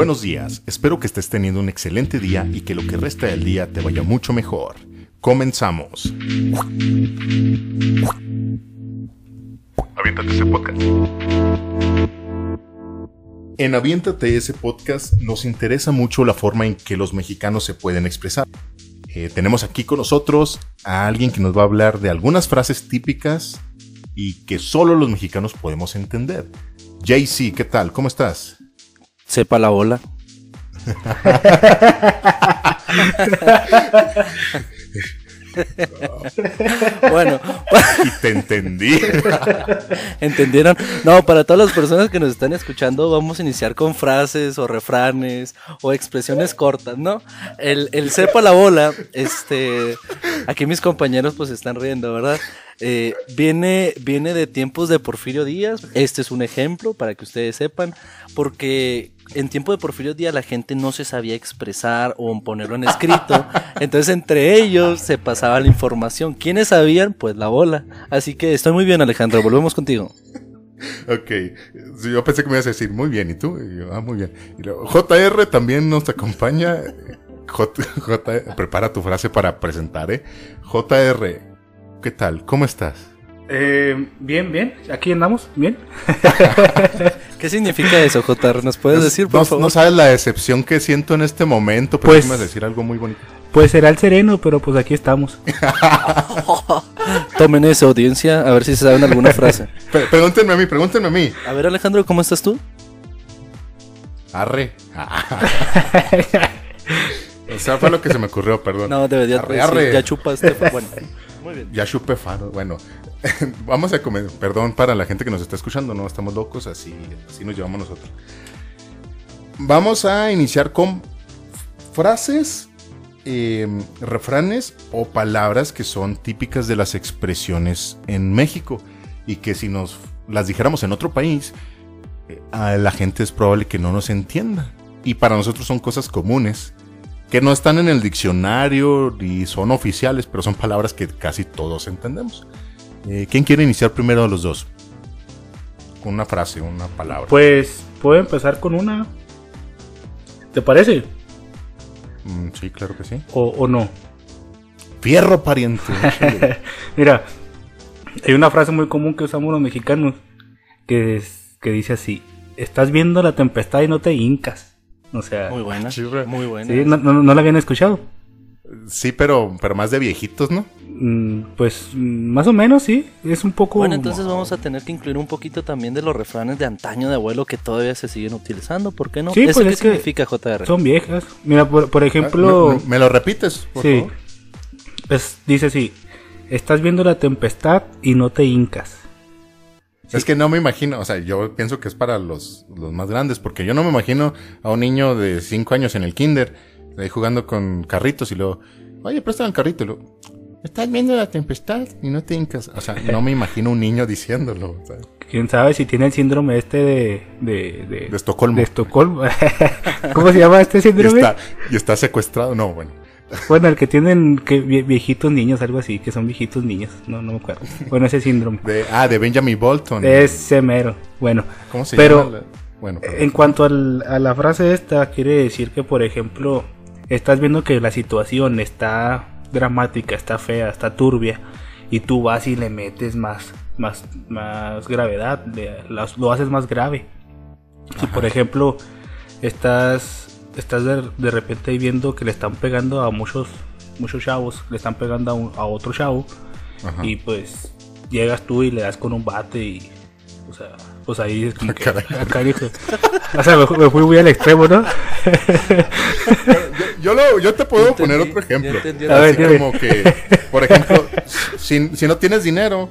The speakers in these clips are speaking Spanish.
Buenos días, espero que estés teniendo un excelente día y que lo que resta del día te vaya mucho mejor. Comenzamos. Aviéntate ese podcast. En Aviéntate ese podcast nos interesa mucho la forma en que los mexicanos se pueden expresar. Eh, tenemos aquí con nosotros a alguien que nos va a hablar de algunas frases típicas y que solo los mexicanos podemos entender. JC, ¿qué tal? ¿Cómo estás? Sepa la bola. bueno. Y te entendí. ¿Entendieron? No, para todas las personas que nos están escuchando, vamos a iniciar con frases o refranes o expresiones cortas, ¿no? El, el sepa la bola, este, aquí mis compañeros pues están riendo, ¿verdad? Eh, viene, viene de tiempos de Porfirio Díaz. Este es un ejemplo para que ustedes sepan, porque en tiempo de Porfirio Díaz la gente no se sabía expresar o ponerlo en escrito. Entonces entre ellos se pasaba la información. ¿Quiénes sabían? Pues la bola. Así que estoy muy bien Alejandro, volvemos contigo. Ok, yo pensé que me ibas a decir muy bien, ¿y tú? ah, muy bien. JR también nos acompaña. J, prepara tu frase para presentar, ¿eh? JR, ¿qué tal? ¿Cómo estás? Eh, bien, bien. Aquí andamos, bien. ¿Qué significa eso, JR? ¿Nos puedes decir, por no, favor? No sabes la decepción que siento en este momento, pero pues, me vas a decir algo muy bonito. Pues será el sereno, pero pues aquí estamos. Tomen eso, audiencia, a ver si se saben alguna frase. pregúntenme a mí, pregúntenme a mí. A ver, Alejandro, ¿cómo estás tú? Arre. o sea, fue lo que se me ocurrió, perdón. No, debería arre, arre. Ya chupaste. Bueno, muy bien. Ya chupé faro. Bueno, vamos a comer. Perdón para la gente que nos está escuchando, no estamos locos, así, así nos llevamos nosotros. Vamos a iniciar con frases, eh, refranes o palabras que son típicas de las expresiones en México y que si nos las dijéramos en otro país, eh, a la gente es probable que no nos entienda. Y para nosotros son cosas comunes que no están en el diccionario ni son oficiales, pero son palabras que casi todos entendemos. Eh, ¿Quién quiere iniciar primero de los dos? Con una frase, una palabra. Pues puedo empezar con una. ¿Te parece? Mm, sí, claro que sí. ¿O, o no? Fierro pariente. Mira, hay una frase muy común que usamos los mexicanos que, es, que dice así: Estás viendo la tempestad y no te hincas. O sea, muy buena, muy buena. Sí, no, no, no, la habían escuchado. Sí, pero, pero más de viejitos, ¿no? Mm, pues más o menos, sí. Es un poco. Bueno, entonces vamos a tener que incluir un poquito también de los refranes de antaño de abuelo que todavía se siguen utilizando. ¿Por qué no? Sí, ¿Eso pues qué es significa, JR? Son viejas. Mira, por, por ejemplo. ¿Me, me, lo repites? Por sí. favor? Pues, dice así: Estás viendo la tempestad y no te hincas. Sí. Es que no me imagino, o sea, yo pienso que es para los, los más grandes, porque yo no me imagino a un niño de 5 años en el kinder, ahí jugando con carritos y luego, oye, préstame un carrito y luego, estás viendo la tempestad y no te hincas. O sea, no me imagino un niño diciéndolo. ¿sabes? Quién sabe si tiene el síndrome este de. De, de, de Estocolmo. De Estocolmo. ¿Cómo se llama este síndrome? Y está, y está secuestrado. No, bueno. Bueno, el que tienen que viejitos niños, algo así, que son viejitos niños, no, no me acuerdo. Bueno, ese síndrome. De, ah, de Benjamin Bolton. Ese mero. Bueno, ¿cómo se pero llama? La... Bueno, perdón. en cuanto al, a la frase esta, quiere decir que, por ejemplo, estás viendo que la situación está dramática, está fea, está turbia, y tú vas y le metes más, más, más gravedad, le, lo haces más grave. Si, por ejemplo, estás estás de, de, repente viendo que le están pegando a muchos muchos chavos, le están pegando a, un, a otro chavo Ajá. y pues llegas tú y le das con un bate y o sea, pues ahí es como que acá dijo, o sea, me, me, fui muy al extremo, ¿no? yo, yo, lo, yo te puedo entendí, poner otro ejemplo. entendí, Así ver, como que, por ejemplo, si, si no tienes dinero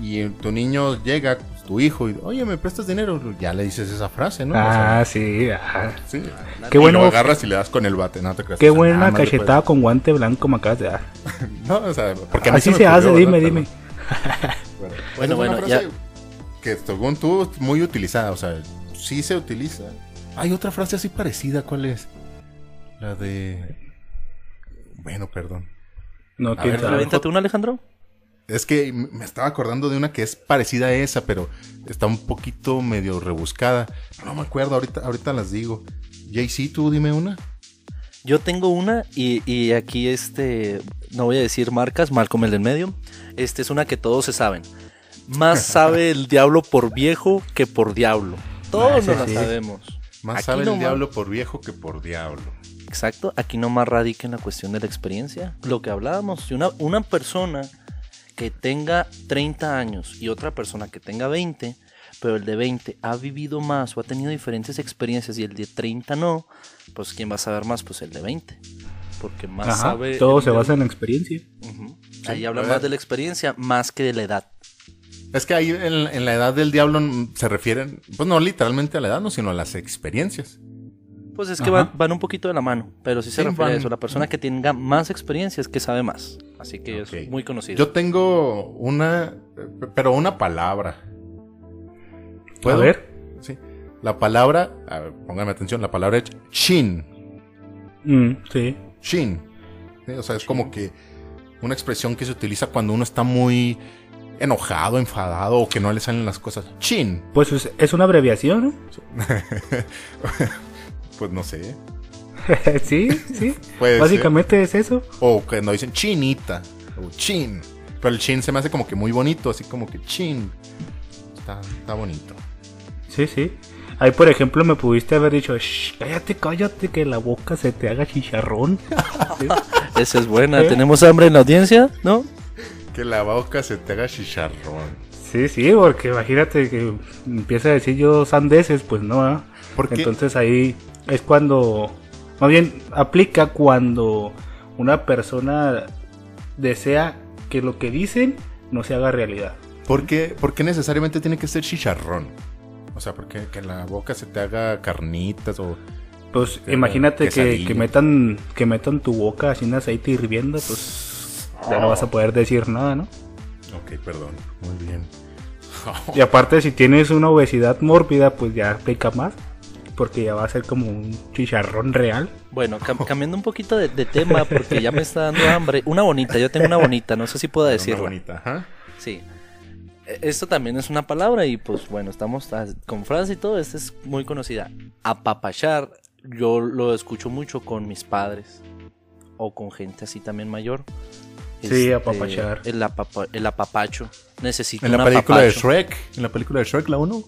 y tu niño llega tu hijo y oye me prestas dinero ya le dices esa frase no ah o sea, sí, ajá. sí qué bueno lo agarras y le das con el bate no te creas qué buena cachetada con guante blanco me acabas de dar. No o sea porque así se, se hace ocurrió, dime. Dime bueno bueno, bueno ya. que según tú muy utilizada o sea sí se utiliza. Hay otra frase así parecida cuál es la de bueno perdón. No a ver, avéntate una Alejandro es que me estaba acordando de una que es parecida a esa, pero está un poquito medio rebuscada. No me acuerdo, ahorita, ahorita las digo. JC, tú dime una. Yo tengo una y, y aquí este, no voy a decir marcas, Malcolm el del medio. Este es una que todos se saben. Más sabe el diablo por viejo que por diablo. Todos Ah, sí, nos la sí. sabemos. Más Aquí sabe el diablo por viejo que por diablo. Exacto, aquí nomás radica en la cuestión de la experiencia. Lo que hablábamos, si una, una persona que tenga 30 años y otra persona que tenga 20, pero el de 20 ha vivido más o ha tenido diferentes experiencias y el de 30 no, pues ¿quién va a saber más? Pues el de 20. Porque más Ajá, sabe... todo se de- basa en la experiencia. Ujú. Ahí habla más de la experiencia más que de la edad. Es que ahí en, en la edad del diablo se refieren, pues no literalmente a la edad, no, sino a las experiencias. Pues es que van, van un poquito de la mano, pero sí se Sí, refiere a eso. La persona que tenga más experiencia es que sabe más. Así que es muy conocido. Yo tengo una, eh, pero una palabra. A ver. Sí. La palabra, a ver, póngame atención, la palabra es chin. Mm, sí. Chin. Sí, O sea, es como que una expresión que se utiliza cuando uno está muy enojado, enfadado o que no le salen las cosas. Chin. Pues es, es una abreviación, ¿no? Pues no sé. sí, sí. Puede Básicamente es eso. O cuando dicen chinita. O chin. Pero el chin se me hace como que muy bonito, así como que chin. Está, está bonito. Sí, sí. Ahí, por ejemplo, me pudiste haber dicho, "Shh, cállate, cállate, que la boca se te haga chicharrón. Sí. Esa es buena. ¿Eh? ¿Tenemos hambre en la audiencia? ¿No? Que la boca se te haga chicharrón. Sí, sí, porque imagínate que empieza a decir yo sandeces, pues no, ¿ah? ¿Por qué? Entonces ahí es cuando, más bien, aplica cuando una persona desea que lo que dicen no se haga realidad. ¿Por qué, por qué necesariamente tiene que ser chicharrón? O sea, porque que la boca se te haga carnitas o... Pues imagínate que, que metan que metan tu boca así en aceite hirviendo, pues ya no vas a poder decir nada, ¿no? Ok, perdón. Muy bien. Y aparte si tienes una obesidad mórbida, pues ya aplica más, porque ya va a ser como un chicharrón real. Bueno, cam- cambiando un poquito de, de tema porque ya me está dando hambre. Una bonita, yo tengo una bonita, no sé si puedo Una decirla. bonita, ajá. Sí. E- Esto también es una palabra y pues bueno, estamos con frase y todo, esta es muy conocida. Apapachar, yo lo escucho mucho con mis padres o con gente así también mayor. Este, Sí, apapachar. El, apapa- el apapacho. Necesito En la un película de. Shrek, en la película de Shrek, la 1,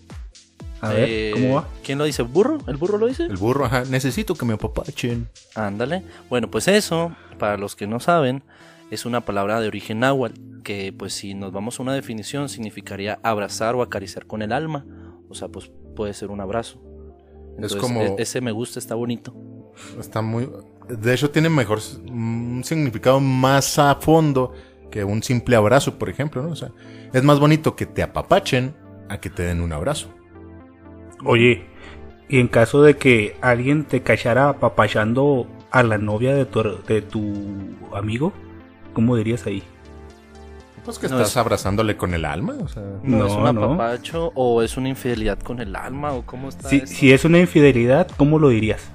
A ver, Eh, ¿cómo va? ¿Quién lo dice? ¿Burro? ¿El burro lo dice? el burro, ajá, necesito que me apapachen. Ándale. Bueno, pues eso, para los que no saben, es una palabra de origen náhuatl, que pues si nos vamos a una definición significaría abrazar o acariciar con el alma. O sea, pues puede ser un abrazo. Es como- e- ese me gusta, está bonito. Está muy... De hecho, tiene mejor... Un significado más a fondo que un simple abrazo, por ejemplo, ¿no? O sea, es más bonito que te apapachen a que te den un abrazo. Oye, y en caso de que alguien te cachara apapachando a la novia de tu, de tu amigo, ¿cómo dirías ahí? Pues que No, estás es- abrazándole con el alma, o sea... ¿No, es un no. apapacho o es una infidelidad con el alma o cómo está Si, eso? si es una infidelidad, ¿cómo lo dirías?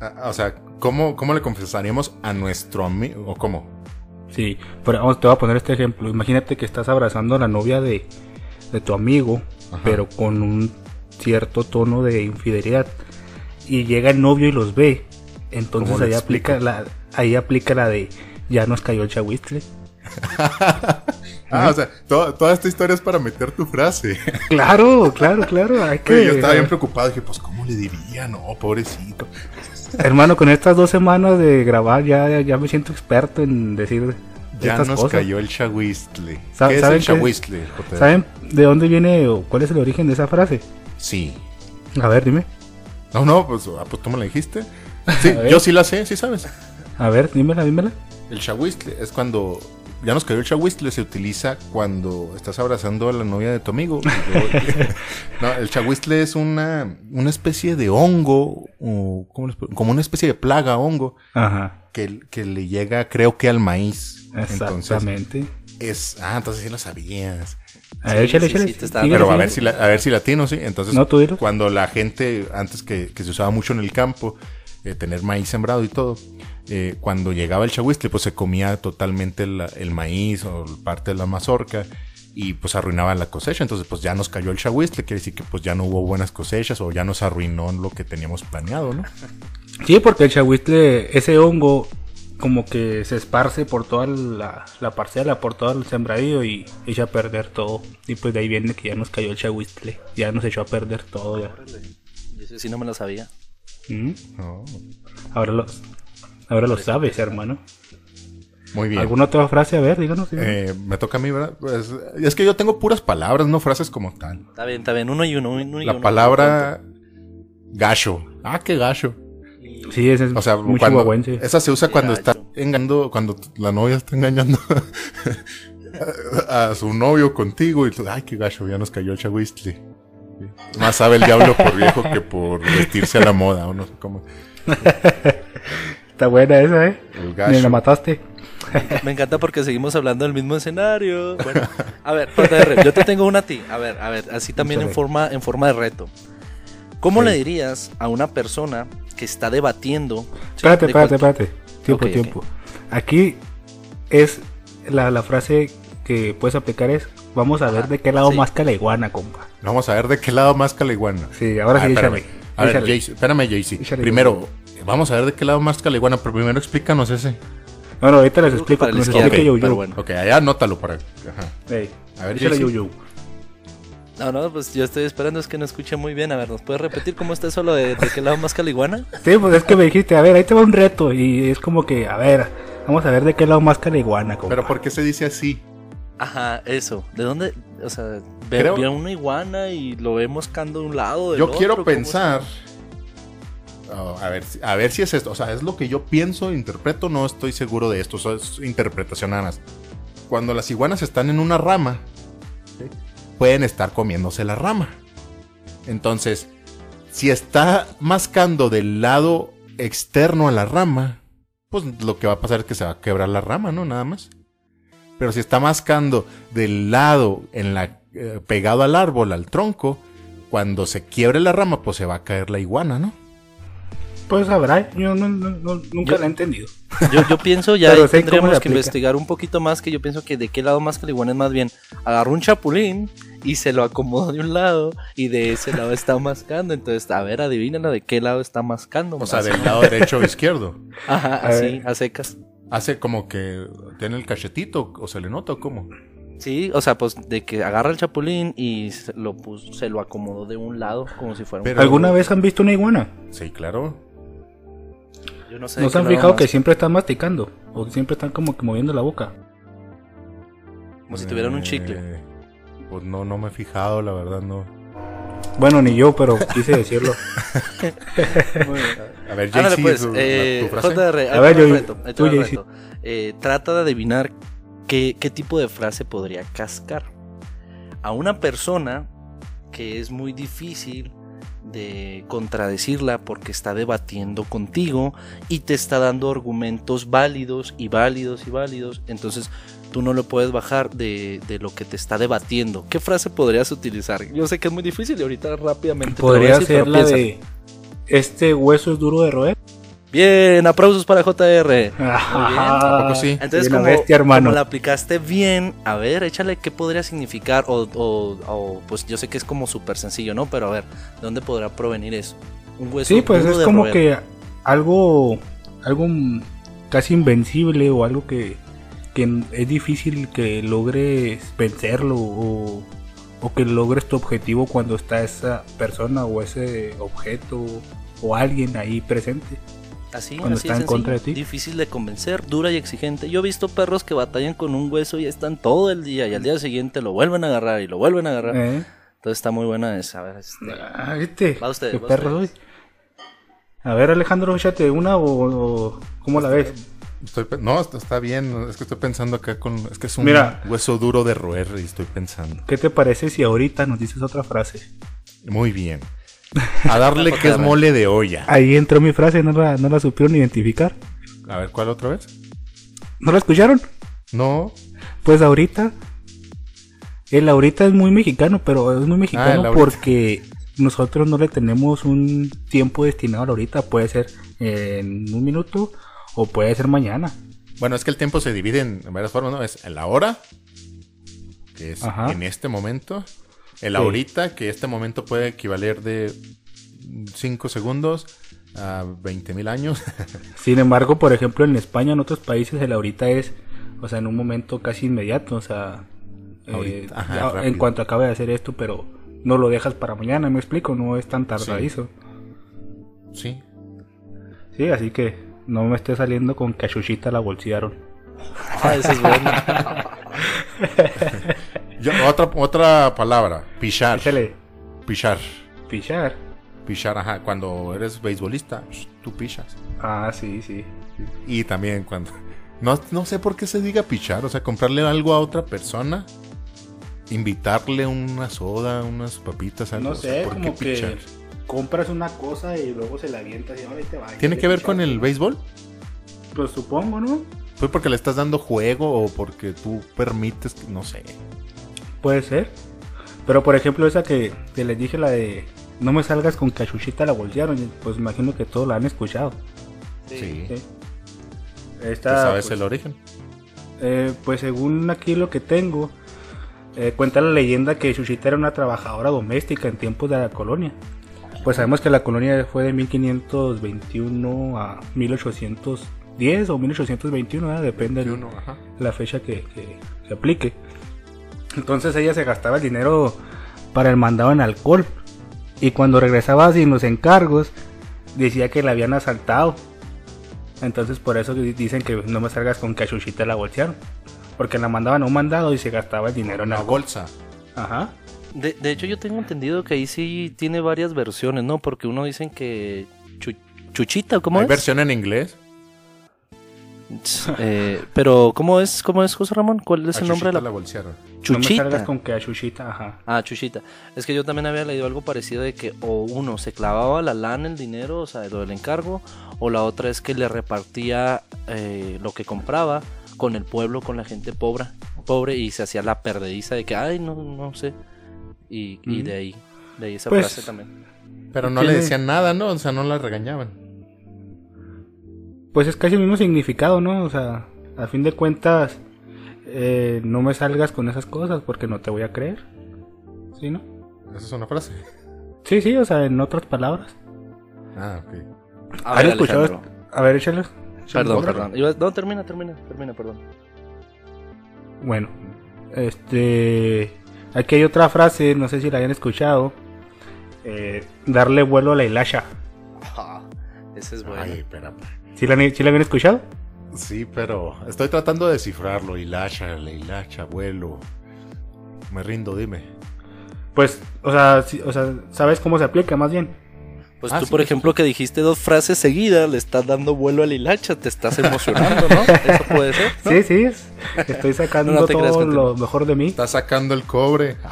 Ah, O sea, ¿cómo, ¿cómo le confesaríamos a nuestro amigo? ¿O cómo? Sí, pero vamos, te voy a poner este ejemplo. Imagínate que estás abrazando a la novia de, de tu amigo, Ajá. pero con un cierto tono de infidelidad. Y llega el novio y los ve. Entonces ¿Cómo le ahí aplica la, ahí aplica la de ya nos cayó el chahuistle. Ah, o sea, to- toda esta historia es para meter tu frase. Claro, claro, claro. Hay que, Oye, yo estaba bien preocupado. Dije, pues, ¿cómo le diría? No, pobrecito. Hermano, con estas dos semanas de grabar ya, ya me siento experto en decir Ya estas nos cosas. cayó el chahuistle. ¿Qué es ¿saben el qué? chahuistle? ¿Saben de dónde viene o cuál es el origen de esa frase? Sí. A ver, dime. No, no, pues, ah, pues tú me la dijiste. Sí, yo sí la sé, sí sabes. A ver, dímela, dímela. El chahuistle es cuando... Ya nos cayó el chahuistle, se utiliza cuando estás abrazando a la novia de tu amigo. No, el chahuistle es una, una especie de hongo, o, ¿cómo les como una especie de plaga hongo, Ajá. que, que le llega creo que al maíz. Entonces, Exactamente. es... Ah, entonces sí lo sabías. A ver, estaba- Síguele, Pero a ver si la, a ver si latino, sí. Entonces, No, tú dilo. cuando la gente, antes que, que se usaba mucho en el campo, eh, tener maíz sembrado y todo, eh, cuando llegaba el chahuistle, pues se comía totalmente la- el maíz o parte de la mazorca y pues arruinaban la cosecha. Entonces pues ya nos cayó el chahuistle, quiere decir que pues ya no hubo buenas cosechas o ya nos arruinó lo que teníamos planeado, ¿no? Sí, porque el chahuistle, ese hongo, como que se esparce por toda la, la parcela, por todo el sembradío y echa a perder todo. Y pues de ahí viene que ya nos cayó el chahuistle, ya nos echó a perder todo. Ya. Yo sí no me lo sabía. ¿Mm? No. Ahora lo, ahora lo sabes, hermano. Muy bien. ¿Alguna otra frase? A ver, díganos. díganos. Eh, me toca a mí, ¿verdad? Pues, es que yo tengo puras palabras, no frases como tal. Está bien, está bien. Uno y uno. uno y La uno. palabra gacho. Ah, qué gacho. Sí, ese es O sea, muy cuando, chihuahuense. esa se usa cuando está engañando, cuando la novia está engañando a, a su novio contigo y tú, ay, qué gacho, ya nos cayó el chahuistle. Más sabe el diablo por viejo que por vestirse a la moda, o no sé cómo. Está buena esa, ¿eh? El Ni la mataste. Me encanta porque seguimos hablando del mismo escenario. Bueno, a ver, JR, yo te tengo una a ti. A ver, a ver, así también en forma, en forma de reto. ¿Cómo Sí. le dirías a una persona que está debatiendo? ¿sí? Espérate, de espérate, espérate. Tiempo, tiempo. Aquí es la, la frase que puedes aplicar es vamos a ver de qué lado sí. más la iguana, compa. Vamos a ver de qué lado más caliguana. Sí, ahora sí, espérame. échale. A ver. Jaycee, espérame, Jaycee. Primero, vamos a ver de qué lado más caliguana, pero primero explícanos ese. Bueno, ahorita les que explico. que la nos izquierda, explique yo, yo. bueno. Ok, allá anótalo para. Ajá. A ver, échale Jaycee. yo, yo. No, no, pues yo estoy esperando es que no escuche muy bien. A ver, ¿nos puedes repetir cómo está eso lo de, de qué lado más caliguana? Sí, pues es que me dijiste, a ver, ahí te va un reto. Y es como que, a ver, vamos a ver de qué lado más la iguana, compa. Pero ¿por qué se dice así? Ajá, eso. ¿De dónde? O sea, ve, Creo- ve a una iguana y lo ve moscando de un lado. del Yo otro, quiero ¿cómo pensar. Oh, a, ver, si- a ver si es esto. O sea, es lo que yo pienso, interpreto, no estoy seguro de esto. Eso es interpretación nada más. Cuando las iguanas están en una rama, ¿sí? Pueden estar comiéndose la rama. Entonces, si está mascando del lado externo a la rama, pues lo que va a pasar es que se va a quebrar la rama, ¿no? Nada más. Pero si está mascando del lado en la, eh, pegado al árbol, al tronco, cuando se quiebre la rama, pues se va a caer la iguana, ¿no? Pues habrá, yo no- no- no- nunca Yo- la he entendido. Yo, yo pienso ya se que investigar un poquito más que yo pienso que de qué lado más caliguana es más bien agarró un chapulín y se lo acomodó de un lado y de ese lado está mascando entonces a ver adivínala de qué lado está mascando O sea, del lado derecho o izquierdo. ajá A así ver. a secas Hace como que tiene el cachetito o se le nota o cómo. sí o sea pues de que agarra el chapulín y se lo puso, se lo acomodó de un lado como si fuera un Pero- ¿Alguna vez han visto una iguana? Sí, claro. Yo no sé de ¿No se han fijado más- que siempre están masticando? O que siempre están como que moviendo la boca. como si tuvieran un chicle Eh, Pues no, no me he fijado, la verdad, no. Bueno, ni yo, pero quise decirlo. A ver, Ándale JC, pues, tu, eh, tu. JR, ahí A ver, yo- reto, tú, reto. Eh, trata de adivinar qué, qué tipo de frase podría cascar. A una persona que es muy difícil de contradecirla porque está debatiendo contigo y te está dando argumentos válidos y válidos y válidos, entonces tú no lo puedes bajar de, de lo que te está debatiendo. ¿Qué frase podrías utilizar? Yo sé que es muy difícil y ahorita rápidamente te lo voy a Podría decir, ser la piensa. de... Este hueso es duro de roer. Bien, aplausos para JR. ¿A poco sí? Entonces, como, bestia, hermano. como la aplicaste bien, a ver, échale qué podría significar. O, o- o, pues yo sé que es como súper sencillo, ¿no? Pero a ver, ¿de dónde podrá provenir eso? Un hueso Sí, pues es de como roer. que algo, algo casi invencible o algo que, que es difícil que logres vencerlo o, o que logres tu objetivo cuando está esa persona o ese objeto o alguien ahí presente. Así, cuando así está es en contra de ti. Difícil de convencer, dura y exigente. Yo he visto perros que batallan con un hueso y están todo el día y al día siguiente lo vuelven a agarrar y lo vuelven a agarrar. ¿Eh? Entonces está muy buena esa. A ver, este, Ah, ¿viste? Va usted, ¿Qué va perro usted. soy? A ver, Alejandro, échate una o, o ¿cómo la ves? Estoy no, está, está bien. Es que estoy pensando acá con. Es que es un Mira. hueso duro de roer y estoy pensando. ¿Qué te parece si ahorita nos dices otra frase? Muy bien. A darle que es mole de olla. Ahí entró mi frase, no la, no la supieron identificar. A ver, ¿cuál otra vez? ¿No la escucharon? No. Pues ahorita. El ahorita es muy mexicano, pero es muy Ah, mexicano porque nosotros no le tenemos un tiempo destinado al ahorita. Puede ser en un minuto o puede ser mañana. Bueno, es que el tiempo se divide en, varias formas, ¿no? Es en la hora, que es Ajá. en este momento. El Sí. ahorita, que este momento puede equivaler de 5 segundos a 20 mil años. Sin embargo, por ejemplo, en España, en otros países, el ahorita es, o sea, en un momento casi inmediato, o sea, eh, ajá, en cuanto acabe de hacer esto, pero no lo dejas para mañana, me explico, no es tan tardadizo. sí. Sí, así que no me esté saliendo con que a Chuchita la bolsearon. Ah, ese es bueno. Ya, otra, otra palabra, pichar. Échale, Pichar. pichar. Pichar, ajá. Cuando eres beisbolista, tú pichas. Ah, sí, sí. Y también cuando... No, no sé por qué se diga pichar, o sea, comprarle algo a otra persona, invitarle una soda, unas papitas, algo. No o sea, sé, ¿por qué como que pichar? compras una cosa y luego se la avientas y ahora te va. ¿Tiene que ver con el béisbol? Pues supongo, ¿no? ¿Fue porque le estás dando juego o porque tú permites, que- no sé? Puede ser. Pero por ejemplo, esa que, que les dije, la de no me salgas con que a Chuchita la bolsearon, pues imagino que todos la han escuchado. Sí. Sí. ¿Tú Esta, sabes pues, el origen? eh, pues según aquí lo que tengo, eh, cuenta la leyenda que Chuchita era una trabajadora doméstica en tiempos de la colonia. Pues sabemos que la colonia fue de 1521 a 1810 o 1821, ¿verdad? depende de la fecha que, que se aplique. Entonces ella se gastaba el dinero para el mandado en alcohol. Y cuando regresaba sin los encargos, decía que la habían asaltado. Entonces por eso di- dicen que no me salgas con que a Chuchita la bolsearon. Porque la mandaban a un mandado y se gastaba el dinero en Una alcohol. bolsa. Ajá. De, de hecho, yo tengo entendido que ahí sí tiene varias versiones, ¿no? Porque uno dicen que Chu- Chuchita, ¿cómo ¿Hay es? versión en inglés? Eh, pero, ¿cómo es, cómo es, José Ramón? ¿Cuál es A el nombre de la la bolsearon. No me Chuchita? con que a Chuchita, ajá. Ah, Chuchita. Es que yo también había leído algo parecido de que o uno se clavaba la lana el dinero, o sea, lo del encargo, o la otra es que le repartía eh, lo que compraba con el pueblo, con la gente pobre, pobre y se hacía la perdediza de que, ay, no, no sé. Y, y de ahí, de ahí esa Pues, frase también. Pero no le decían nada, ¿no? O sea, no la regañaban. Pues es casi el mismo significado, ¿no? O sea, a fin de cuentas, eh, no me salgas con esas cosas porque no te voy a creer. ¿Sí, no? Esa es una frase. Sí, sí, o sea, en otras palabras. Ah, ok. A ¿Han ver, escuchado? A ver, échales. Perdón, perdón. No, termina, termina, termina, perdón. Bueno, este. Aquí hay otra frase, no sé si la hayan escuchado. eh, darle vuelo a la hilacha. Ese es bueno. Ay, espérame. ¿Sí la, sí la habían escuchado? Sí, pero estoy tratando de descifrarlo. Hilacha, la hilacha, abuelo. Me rindo, dime. Pues, o sea, sí- o sea, ¿sabes cómo se aplica más bien? Pues Ah, tú, sí, por sí, ejemplo, que dijiste dos frases seguidas, le estás dando vuelo al hilacha, te estás emocionando, ¿no? Eso puede ser. ¿no? Sí, sí, es- estoy sacando No todo lo mejor de mí. Está sacando el cobre.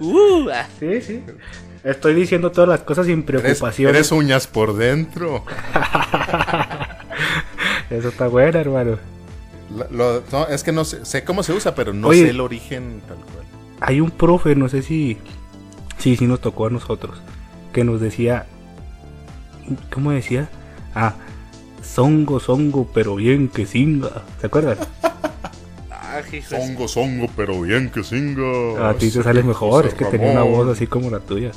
Uh, ah. Sí, sí. Estoy diciendo todas las cosas sin preocupación. eres uñas por dentro. Eso está bueno, hermano. La- lo- no, es que no sé, sé cómo se usa, pero no Oye. sé el origen tal cual. Hay un profe, no sé si. Sí, sí nos tocó a nosotros. Que nos decía. ¿Cómo decía? Ah, songo, songo, pero bien que singa. ¿Se acuerdan? Ah, Songo, songo, pero bien que singa. A ti te sale mejor, es que tenía una voz así como la tuya.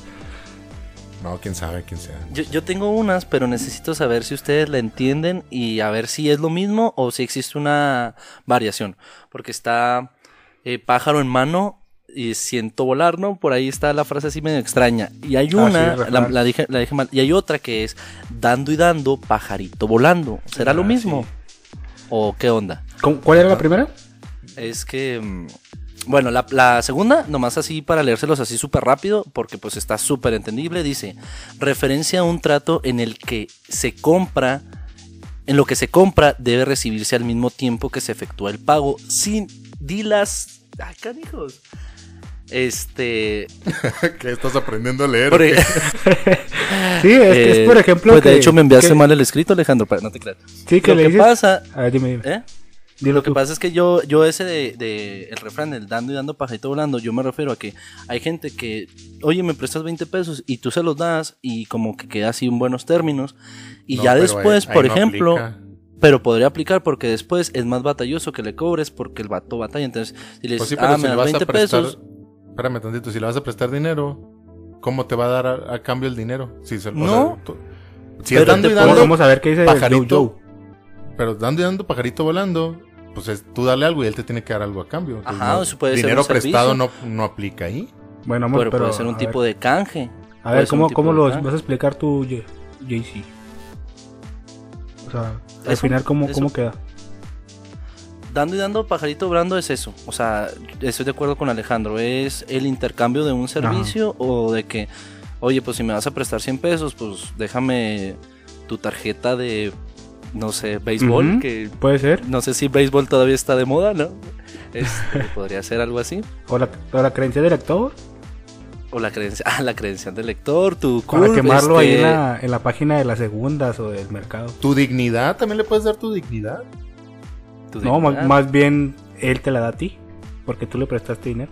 No, quién sabe quién sea. Yo, yo tengo unas, pero necesito saber si ustedes la entienden y a ver si es lo mismo o si existe una variación. Porque está eh, pájaro en mano y siento volar, ¿no? Por ahí está la frase así medio extraña. Y hay Ah, sí, una, la, la dije, la dije mal, y hay otra que es dando y dando, pajarito volando. ¿Será Ah, lo mismo? sí. ¿O qué onda? ¿Cómo- ¿Cuál era la primera? Es que, mm, bueno, la, la segunda, nomás así para leérselos así súper rápido, porque pues está súper entendible, dice, referencia a un trato en el que se compra, en lo que se compra debe recibirse al mismo tiempo que se efectúa el pago, sin dilas... ¡Ay, canijos! Este... ¿Qué estás aprendiendo a leer? por? Sí, es, es eh, por ejemplo. Pues de que- hecho me enviaste que- mal el escrito, Alejandro, no te creas. Sí, que Lo le que dices. pasa... A ver, dime, dime. ¿Eh? Dilo Lo que tú. pasa es que yo, yo ese de, de el refrán, el dando y dando pajarito volando, yo me refiero a que hay gente que, oye, me prestas 20 pesos y tú se los das y como que queda así en buenos términos. Y No, ya después, ahí- por no ejemplo, aplica. pero podría aplicar porque después es más batalloso que le cobres porque el vato batalla. Entonces, si le Pues dices, sí, pero ah, si me das vas a 20 prestar. pesos, Espérame tantito, si le vas a prestar dinero, ¿cómo te va a dar a, a cambio el dinero? Si se- o No. sea, tú- si Pero es dando y te dando, puedo- Vamos a ver qué dice pajarito. Joe. Pero dando y dando pajarito volando, pues es tú darle algo y él te tiene que dar algo a cambio. Entonces, Ajá, no- eso puede ser dinero un prestado no, no aplica ahí. Bueno, vamos, pero, pero, puede ser un tipo ver, de canje. A ver, ser ¿cómo, cómo lo canje. vas a explicar tú, JC? O sea, al Eso, final, ¿cómo, eso. ¿cómo queda? Dando y dando pajarito brando es eso. O sea, estoy de acuerdo con Alejandro. Es el intercambio de un servicio o de que, oye, pues si me vas a prestar 100 pesos, pues déjame tu tarjeta de, no sé, béisbol. Que Puede ser. no sé si béisbol todavía está de moda, ¿no? Este, podría ser algo así. O la, o la creencia del lector. O la creencia, ah, la credencial del lector, tu Para quemarlo ahí en este, la, en la página de las segundas o del mercado. Tu dignidad, también le puedes dar tu dignidad. tu No, más, más bien él te la da a ti. Porque tú le prestaste dinero.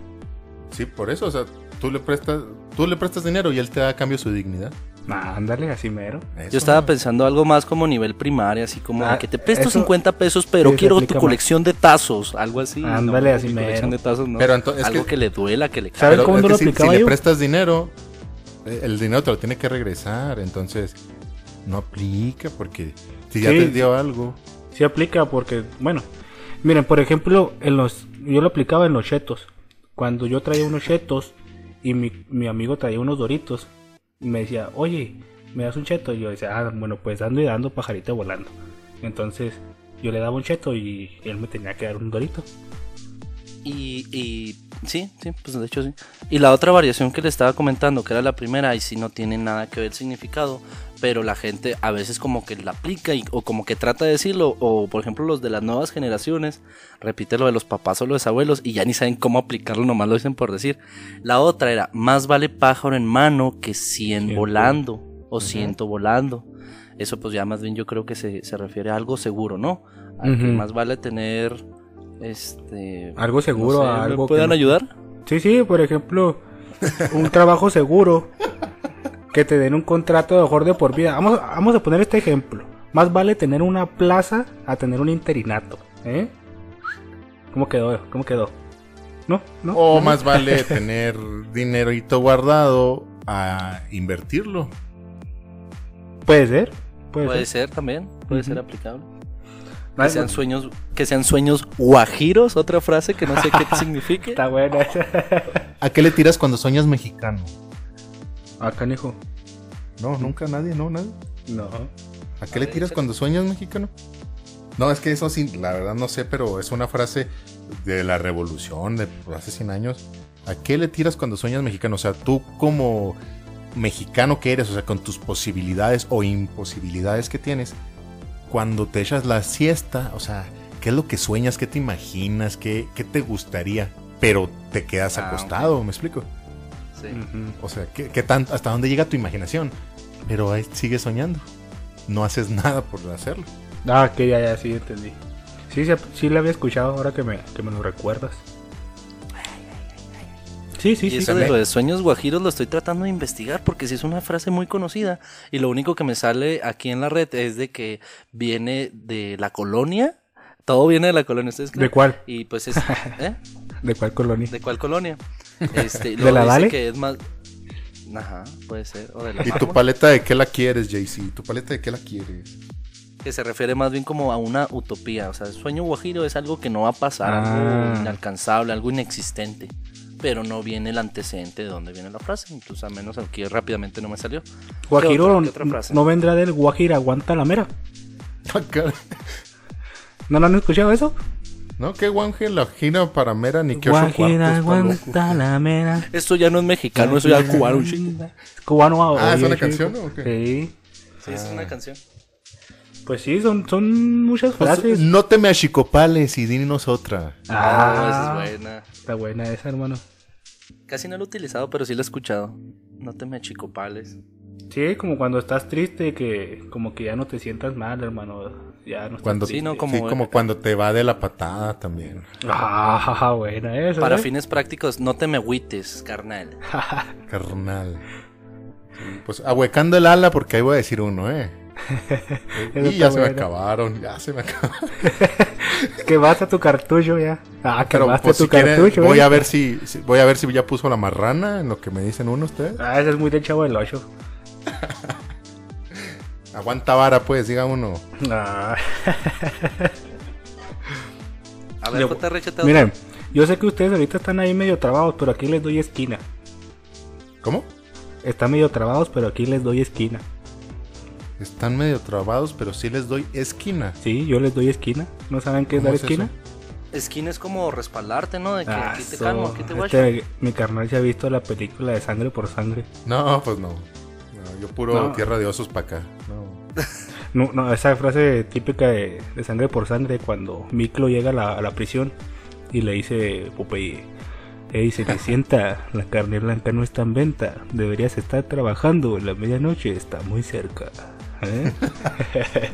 Sí, por eso, o sea, tú le prestas, tú le prestas dinero y él te da a cambio su dignidad. Nah, ándale, así mero. Eso. Yo estaba pensando algo más como nivel primaria, así como de Ah, que te presto eso- 50 pesos, pero sí, quiero tu más. colección de tazos, algo así. Ándale, no, así mi mero. colección de tazos, no. Pero entonces, es algo que- que... le duela, que le ¿Sabes cómo es no que lo si, aplicaba si le prestas dinero, eh, el dinero te lo tiene que regresar. Entonces, no aplica porque si ya Sí. te dio algo. Sí aplica porque, bueno, miren, por ejemplo, en los, yo lo aplicaba en los chetos. Cuando yo traía unos chetos y mi, mi amigo traía unos doritos, me decía, oye, ¿me das un cheto? Y yo decía, ah, bueno, pues dando y dando pajarito volando. Entonces, yo le daba un cheto y él me tenía que dar un dorito. Y, y sí, sí, pues de hecho sí. Y la otra variación que le estaba comentando, que era la primera, y sí no tiene nada que ver el significado, pero la gente a veces como que la aplica y, o como que trata de decirlo, o por ejemplo los de las nuevas generaciones, repite lo de los papás o los abuelos y ya ni saben cómo aplicarlo, nomás lo dicen por decir. La otra era, más vale pájaro en mano que cien Ciento. volando, o ciento volando. Eso pues ya más bien yo creo que se, se refiere a algo seguro, ¿no? A que más vale tener este Algo seguro, no sé, a ¿me algo que puedan no- ayudar? Sí, sí, por ejemplo, un trabajo seguro. Que te den un contrato de de por vida. Vamos, vamos a poner este ejemplo. Más vale tener una plaza a tener un interinato. ¿Eh? ¿Cómo quedó? ¿Cómo quedó? ¿No? ¿No? O ¿No? más vale tener dinerito guardado a invertirlo. Puede ser. Puede, Puede ser. ser también, puede ser aplicable. Que sean sueños, que sean sueños guajiros, otra frase que no sé qué signifique. Está buena esa. ¿A qué le tiras cuando sueñas mexicano? Ah, canijo. No, nunca nadie, no, nadie. No. ¿A qué le tiras cuando sueñas mexicano? No, es que eso sí, la verdad no sé, pero es una frase de la revolución de hace 100 años. ¿A qué le tiras cuando sueñas mexicano? O sea, tú como mexicano que eres, o sea, con tus posibilidades o imposibilidades que tienes, cuando te echas la siesta, o sea, ¿qué es lo que sueñas? ¿Qué te imaginas? ¿Qué, qué te gustaría? Pero te quedas Ah, acostado, ¿me explico? Sí. O sea, ¿qué, qué tan, ¿hasta dónde llega tu imaginación? Pero ahí sigues soñando. No haces nada por hacerlo. Ah, que ya, ya, sí, entendí. Sí, sí, sí la había escuchado ahora que me, que me lo recuerdas. Sí, sí, Y sí. eso de lo de sueños guajiros lo estoy tratando de investigar porque sí es una frase muy conocida y lo único que me sale aquí en la red es de que viene de la colonia. Todo viene de la colonia, ¿ustedes creen? ¿De cuál? Y pues es... ¿eh? ¿De cuál colonia? ¿De cuál colonia? Este, ¿De la dice Dale? que es más... Ajá, puede ser. O de la ¿Y tu paleta de qué la quieres, JC? ¿Tu paleta de qué la quieres? Que se refiere más bien como a una utopía. O sea, el sueño guajiro es algo que no va a pasar, Ah. algo inalcanzable, algo inexistente. Pero no viene el antecedente de dónde viene la frase. Incluso al menos aquí rápidamente no me salió. ¿Qué Guajiro otra- qué otra frase? no vendrá del Guajira, aguanta la mera. Ah, caray. ¿No lo han escuchado eso? No, qué guanje la gira para mera ni que Guajira, cuartos, está aguanta loco. la mera. Esto ya no es mexicano, eso ya es cubano. Cubano Ah, ¿es una canción o qué? Sí. Sí, es una canción. Pues sí, son, son muchas Pues, frases. no te me achicopales y dinos otra. Ah, esa es buena. Está buena esa, hermano. Casi no lo he utilizado, pero sí lo he escuchado. No te me achicopales. Sí, como cuando estás triste, que como que ya no te sientas mal, hermano. Ya no Cuando, Sí, no, sí, como- como cuando te va de la patada también. Ah, buena esa. Para ¿eh? fines prácticos, no te me agüites, carnal. Carnal. Pues ahuecando el ala porque ahí voy a decir uno, ¿eh? Eso y ya se me acabaron, ya se me acabaron. Que vas a tu cartucho ya. Ah, que Pero pues, tu si quieren, cartucho. voy ¿eh? a ver si, si- voy a ver si ya puso la marrana en lo que me dicen uno ustedes. Ah, ese es muy de chavo del 8. Aguanta vara, pues, diga uno. Ah. A ver, Yo- otra. Miren, yo sé que ustedes ahorita están ahí medio trabados, pero aquí les doy esquina. ¿Cómo? Están medio trabados, pero aquí les doy esquina. Están medio trabados, pero sí les doy esquina. Sí, yo les doy esquina. ¿No saben qué es ¿Cómo dar es esquina? Esquina es como respaldarte, ¿no? De que Ah, aquí te so, calmo, aquí te este, mi carnal se ha visto la película de sangre por sangre. No, pues no. Yo puro No. tierra de osos para acá. No. No, no, esa frase típica de, de sangre por sangre cuando Miklo llega a la, a la prisión y le dice Popeye, te sienta, la carne blanca no está en venta, deberías estar trabajando, la medianoche está muy cerca. ¿Eh?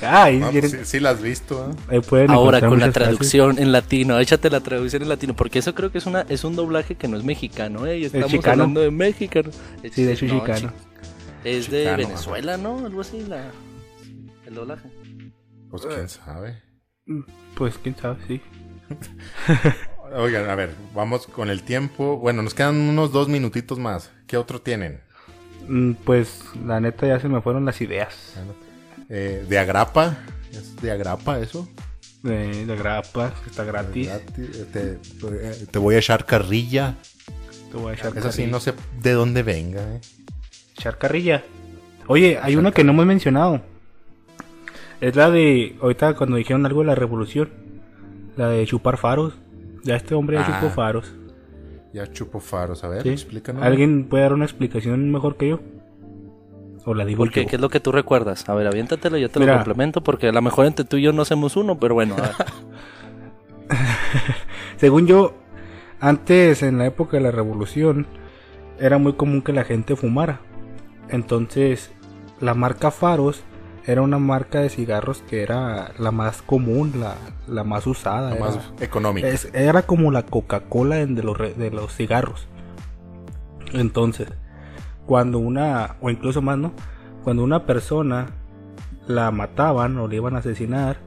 Quieren- pues sí, sí la has visto, ¿eh? ahí pueden Ahora con la frases. traducción en latino, échate la traducción en latino, porque eso creo que es una es un doblaje que no es mexicano, ¿eh? Y estamos hablando de mexicano. Sí, de hecho No, chicano. Es de Chicano, Venezuela, ¿no? Algo así, la, el doblaje. Pues quién sabe. Pues quién sabe, sí. Oigan, a ver, vamos con el tiempo. Bueno, nos quedan unos dos minutitos más. ¿Qué otro tienen? Mm, Pues la neta ya se me fueron las ideas. Eh, de agrapa. ¿Es de agrapa eso? De, de grapa, que está gratis. Gratis. Te, eh, te voy a echar carrilla. Te voy a echar Esa sí, carrilla. no sé de dónde venga. ¿eh? Echar carrilla. Oye, hay una que no hemos mencionado. Es la de. Ahorita cuando dijeron algo de la revolución. La de chupar faros. Ya este hombre ya Ah. chupó faros. Ya chupo faros. A ver, ¿sí? explícanos. ¿Alguien puede dar una explicación mejor que yo? O la digo ¿Por qué? yo. ¿Qué es lo que tú recuerdas? A ver, aviéntatelo, yo te Mira. lo complemento, porque a lo mejor entre tú y yo no hacemos uno, pero bueno, a ver. Según yo, antes en la época de la revolución, era muy común que la gente fumara. Entonces, la marca Faros era una marca de cigarros que era la más común, la, la más usada. Era, más económico. es- era como la Coca-Cola de los, de los cigarros. Entonces, cuando una, o incluso más, ¿no? Cuando una persona la mataban o le iban a asesinar,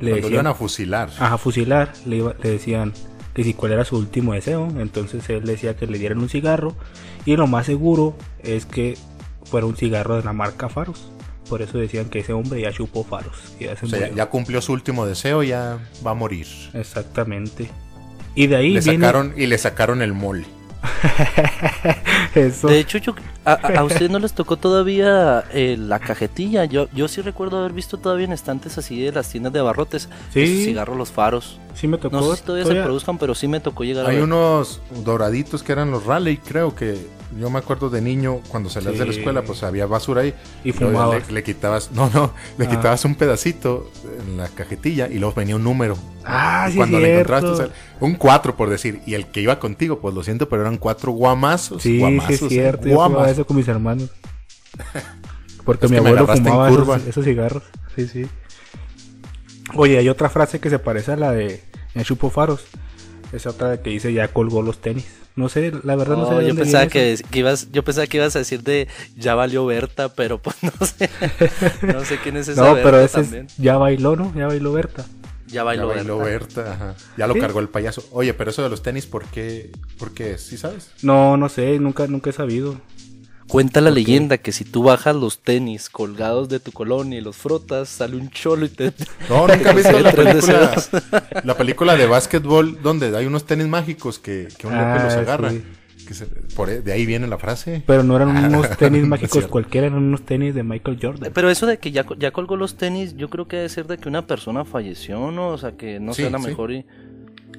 le Cuando decían, iban a fusilar. a fusilar, le, iba- le decían que si cuál era su último deseo, entonces él decía que le dieran un cigarro y lo más seguro es que fuera un cigarro de la marca Faros. Por eso decían que ese hombre ya chupó Faros. ya se O sea, ya, cumplió su último deseo, ya va a morir. Exactamente. Y de ahí Le viene sacaron, y le sacaron el mole. eso. De hecho, yo, a, a- a ustedes no les tocó todavía eh, la cajetilla. Yo, yo sí recuerdo haber visto todavía en estantes así de las tiendas de abarrotes. Sí. cigarros, los faros. sí me tocó. No sé si todavía, se produzcan, pero sí me tocó llegar a Hay ver. unos doraditos que eran los Raleigh, creo que yo me acuerdo de niño cuando salías de la escuela, pues había basura ahí. Y fumabas. Le, le quitabas, no, no, le Ah. quitabas un pedacito en la cajetilla y luego venía un número. Ah, Y sí, cuando le cierto. encontraste, o sea, un 4 por decir, y el que iba contigo, pues lo siento, pero eran cuatro guamazos. Sí, guamazos, sí es ¿eh? cierto. Yo jugaba eso con mis hermanos. Porque mi abuelo en fumaba curva. esos, esos cigarros. Sí, sí. Oye, hay otra frase que se parece a la de Ya chupo faros. Es otra de que dice ya colgó los tenis. No sé, la verdad no, sé. De yo dónde pensaba viene eso. que, que ibas, yo pensaba que ibas a decir de ya valió Berta, pero pues no sé, no sé quién es esa No, Berta pero ese también. es, ya bailó, ¿no? Ya bailó Berta. Ya Ya bailó, bailó Berta. Berta, ajá. Ya lo Sí. cargó el payaso. Oye, pero eso de los tenis, ¿por qué? ¿Por qué? ¿Sí sabes? No, no sé, nunca, nunca he sabido. Cuenta la leyenda que si tú bajas los tenis colgados de tu colonia y los frotas, sale un cholo y te... No, nunca he visto la película, la película de básquetbol donde hay unos tenis mágicos que, que un loco Ah, los agarra. sí. Que se- por, e- de ahí viene la frase. Pero no eran Ah, unos tenis mágicos cualquiera, eran unos tenis de Michael Jordan. Pero eso de que ya, ya colgó los tenis, yo creo que debe ser de que una persona falleció, ¿no? O sea, que no Sí, sea la sí. mejor y...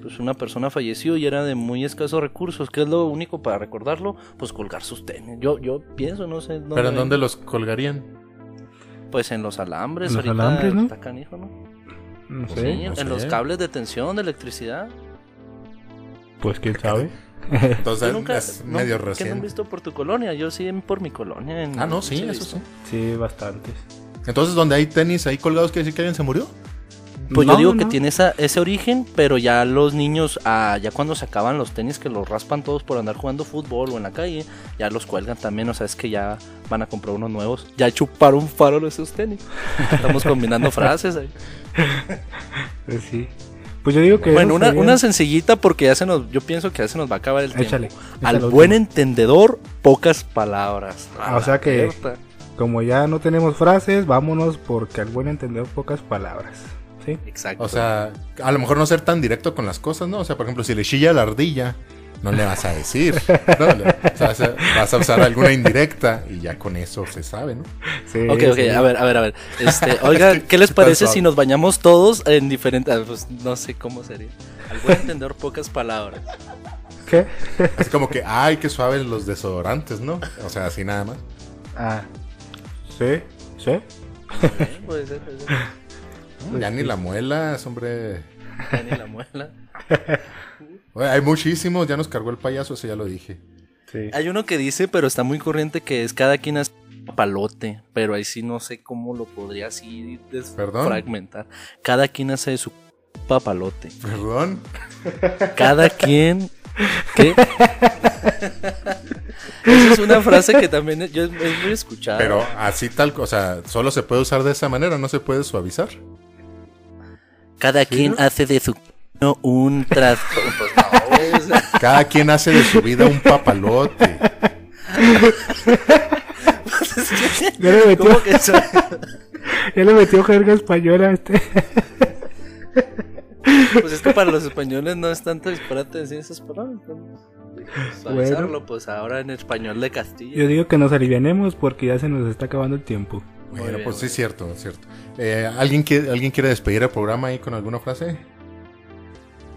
Pues una persona falleció y era de muy escasos recursos. ¿Qué es lo único para recordarlo? Pues colgar sus tenis. Yo, yo pienso, no sé. ¿Pero en dónde los colgarían? Pues en los alambres. En los ahorita alambres, ¿no? está canijo, ¿no? No Pues sé, Sí, no en los cables de tensión de electricidad. pues quién sabe. Entonces ¿Tú nunca, es no- medio ¿qué no han reciente. visto por tu colonia? Yo sí por mi colonia. en- Ah, no, sí, eso sí. Sí, bastantes. Entonces, donde hay tenis ahí colgados, ¿quiere decir que alguien se murió? Pues yo No, digo que tiene esa, ese origen, pero ya los niños, ah, ya cuando se acaban los tenis que los raspan todos por andar jugando fútbol o en la calle, ya los cuelgan también, o sea, es que ya van a comprar unos nuevos. Ya chuparon faro esos tenis. Estamos combinando frases ahí. Pues sí. Pues yo digo que. Bueno, una, sería- una sencillita porque ya se nos, yo pienso que ya se nos va a acabar el tiempo. Échale. Al échale buen entendedor, pocas palabras. Ah, o sea que-. Como ya no tenemos frases, vámonos porque al buen entender pocas palabras. ¿Sí? Exacto. O sea, a lo mejor no ser tan directo con las cosas, ¿no? O sea, por ejemplo, si le chilla la ardilla, no le vas a decir. vas a usar alguna indirecta y ya con eso se sabe, ¿no? Sí, Ok, ok, sí. a ver, a ver, a ver. Este, oiga, ¿qué les parece si nos bañamos todos en diferentes... ah, Pues no sé cómo sería. Al buen entender, pocas palabras. ¿Qué? Así como que, ay, qué suaves los desodorantes, ¿no? O sea, así nada más. Ah. ¿Sí? ¿Sí? Bien, puede ser, puede ser. ya ni la muelas, hombre. Ya ni la muela. Oye, hay muchísimos, ya nos cargó el payaso, eso ya lo dije. Sí. Hay uno que dice, pero está muy corriente, que es cada quien hace un papalote. Pero ahí sí no sé cómo lo podría así ¿Perdón? desfragmentar. Cada quien hace de su papalote. Perdón. Cada quien. ¿Qué? Esa es una frase que también yo es muy escuchada. Pero así tal, o sea, solo se puede usar de esa manera, no se puede suavizar. Cada quien hace de su un tras. Pues no, güey, o sea, Cada quien hace de su vida un papalote. Ya le metió, ¿Cómo que eso? ya le metió jerga española a este. Pues es que para los españoles no es tanto disparate decir esas palabras. entonces, Suavizarlo, pues ahora en español de Castilla. Yo digo que nos alivianemos porque ya se nos está acabando el tiempo. Bueno, bien, pues sí es cierto, es cierto. Eh, ¿alguien, quiere, ¿Alguien quiere despedir el programa ahí con alguna frase?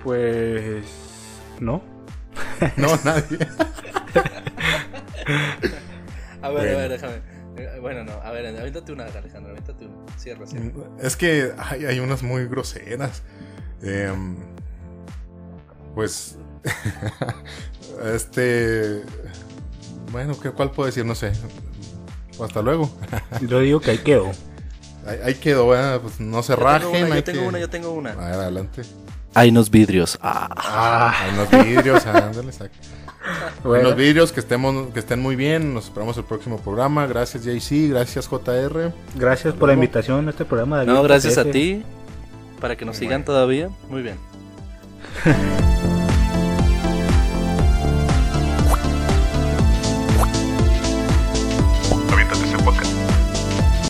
Pues. ¿No? No, nadie. A ver, Bueno. a ver, déjame. Eh, Bueno, no, a ver, avéntate una, Alejandro, avéntate una. Cierra, cierra. Es que hay, hay unas muy groseras. Em, pues. este. Bueno, ¿qué, ¿cuál puedo decir? No sé. Hasta luego. Yo digo que ahí quedó. Ahí, ahí quedó. Pues no se Yo tengo rajen. una, yo tengo que- una, yo tengo una. A ver, adelante. Hay unos vidrios. Ah. Ah, Hay unos vidrios, ándale, saca. bueno. Los vidrios que estemos, que estén muy bien. Nos esperamos el próximo programa. Gracias, JC. Gracias, JR. Gracias por la invitación a este programa. David. No, gracias a ti. Para que nos sigan Bueno. todavía. Muy bien.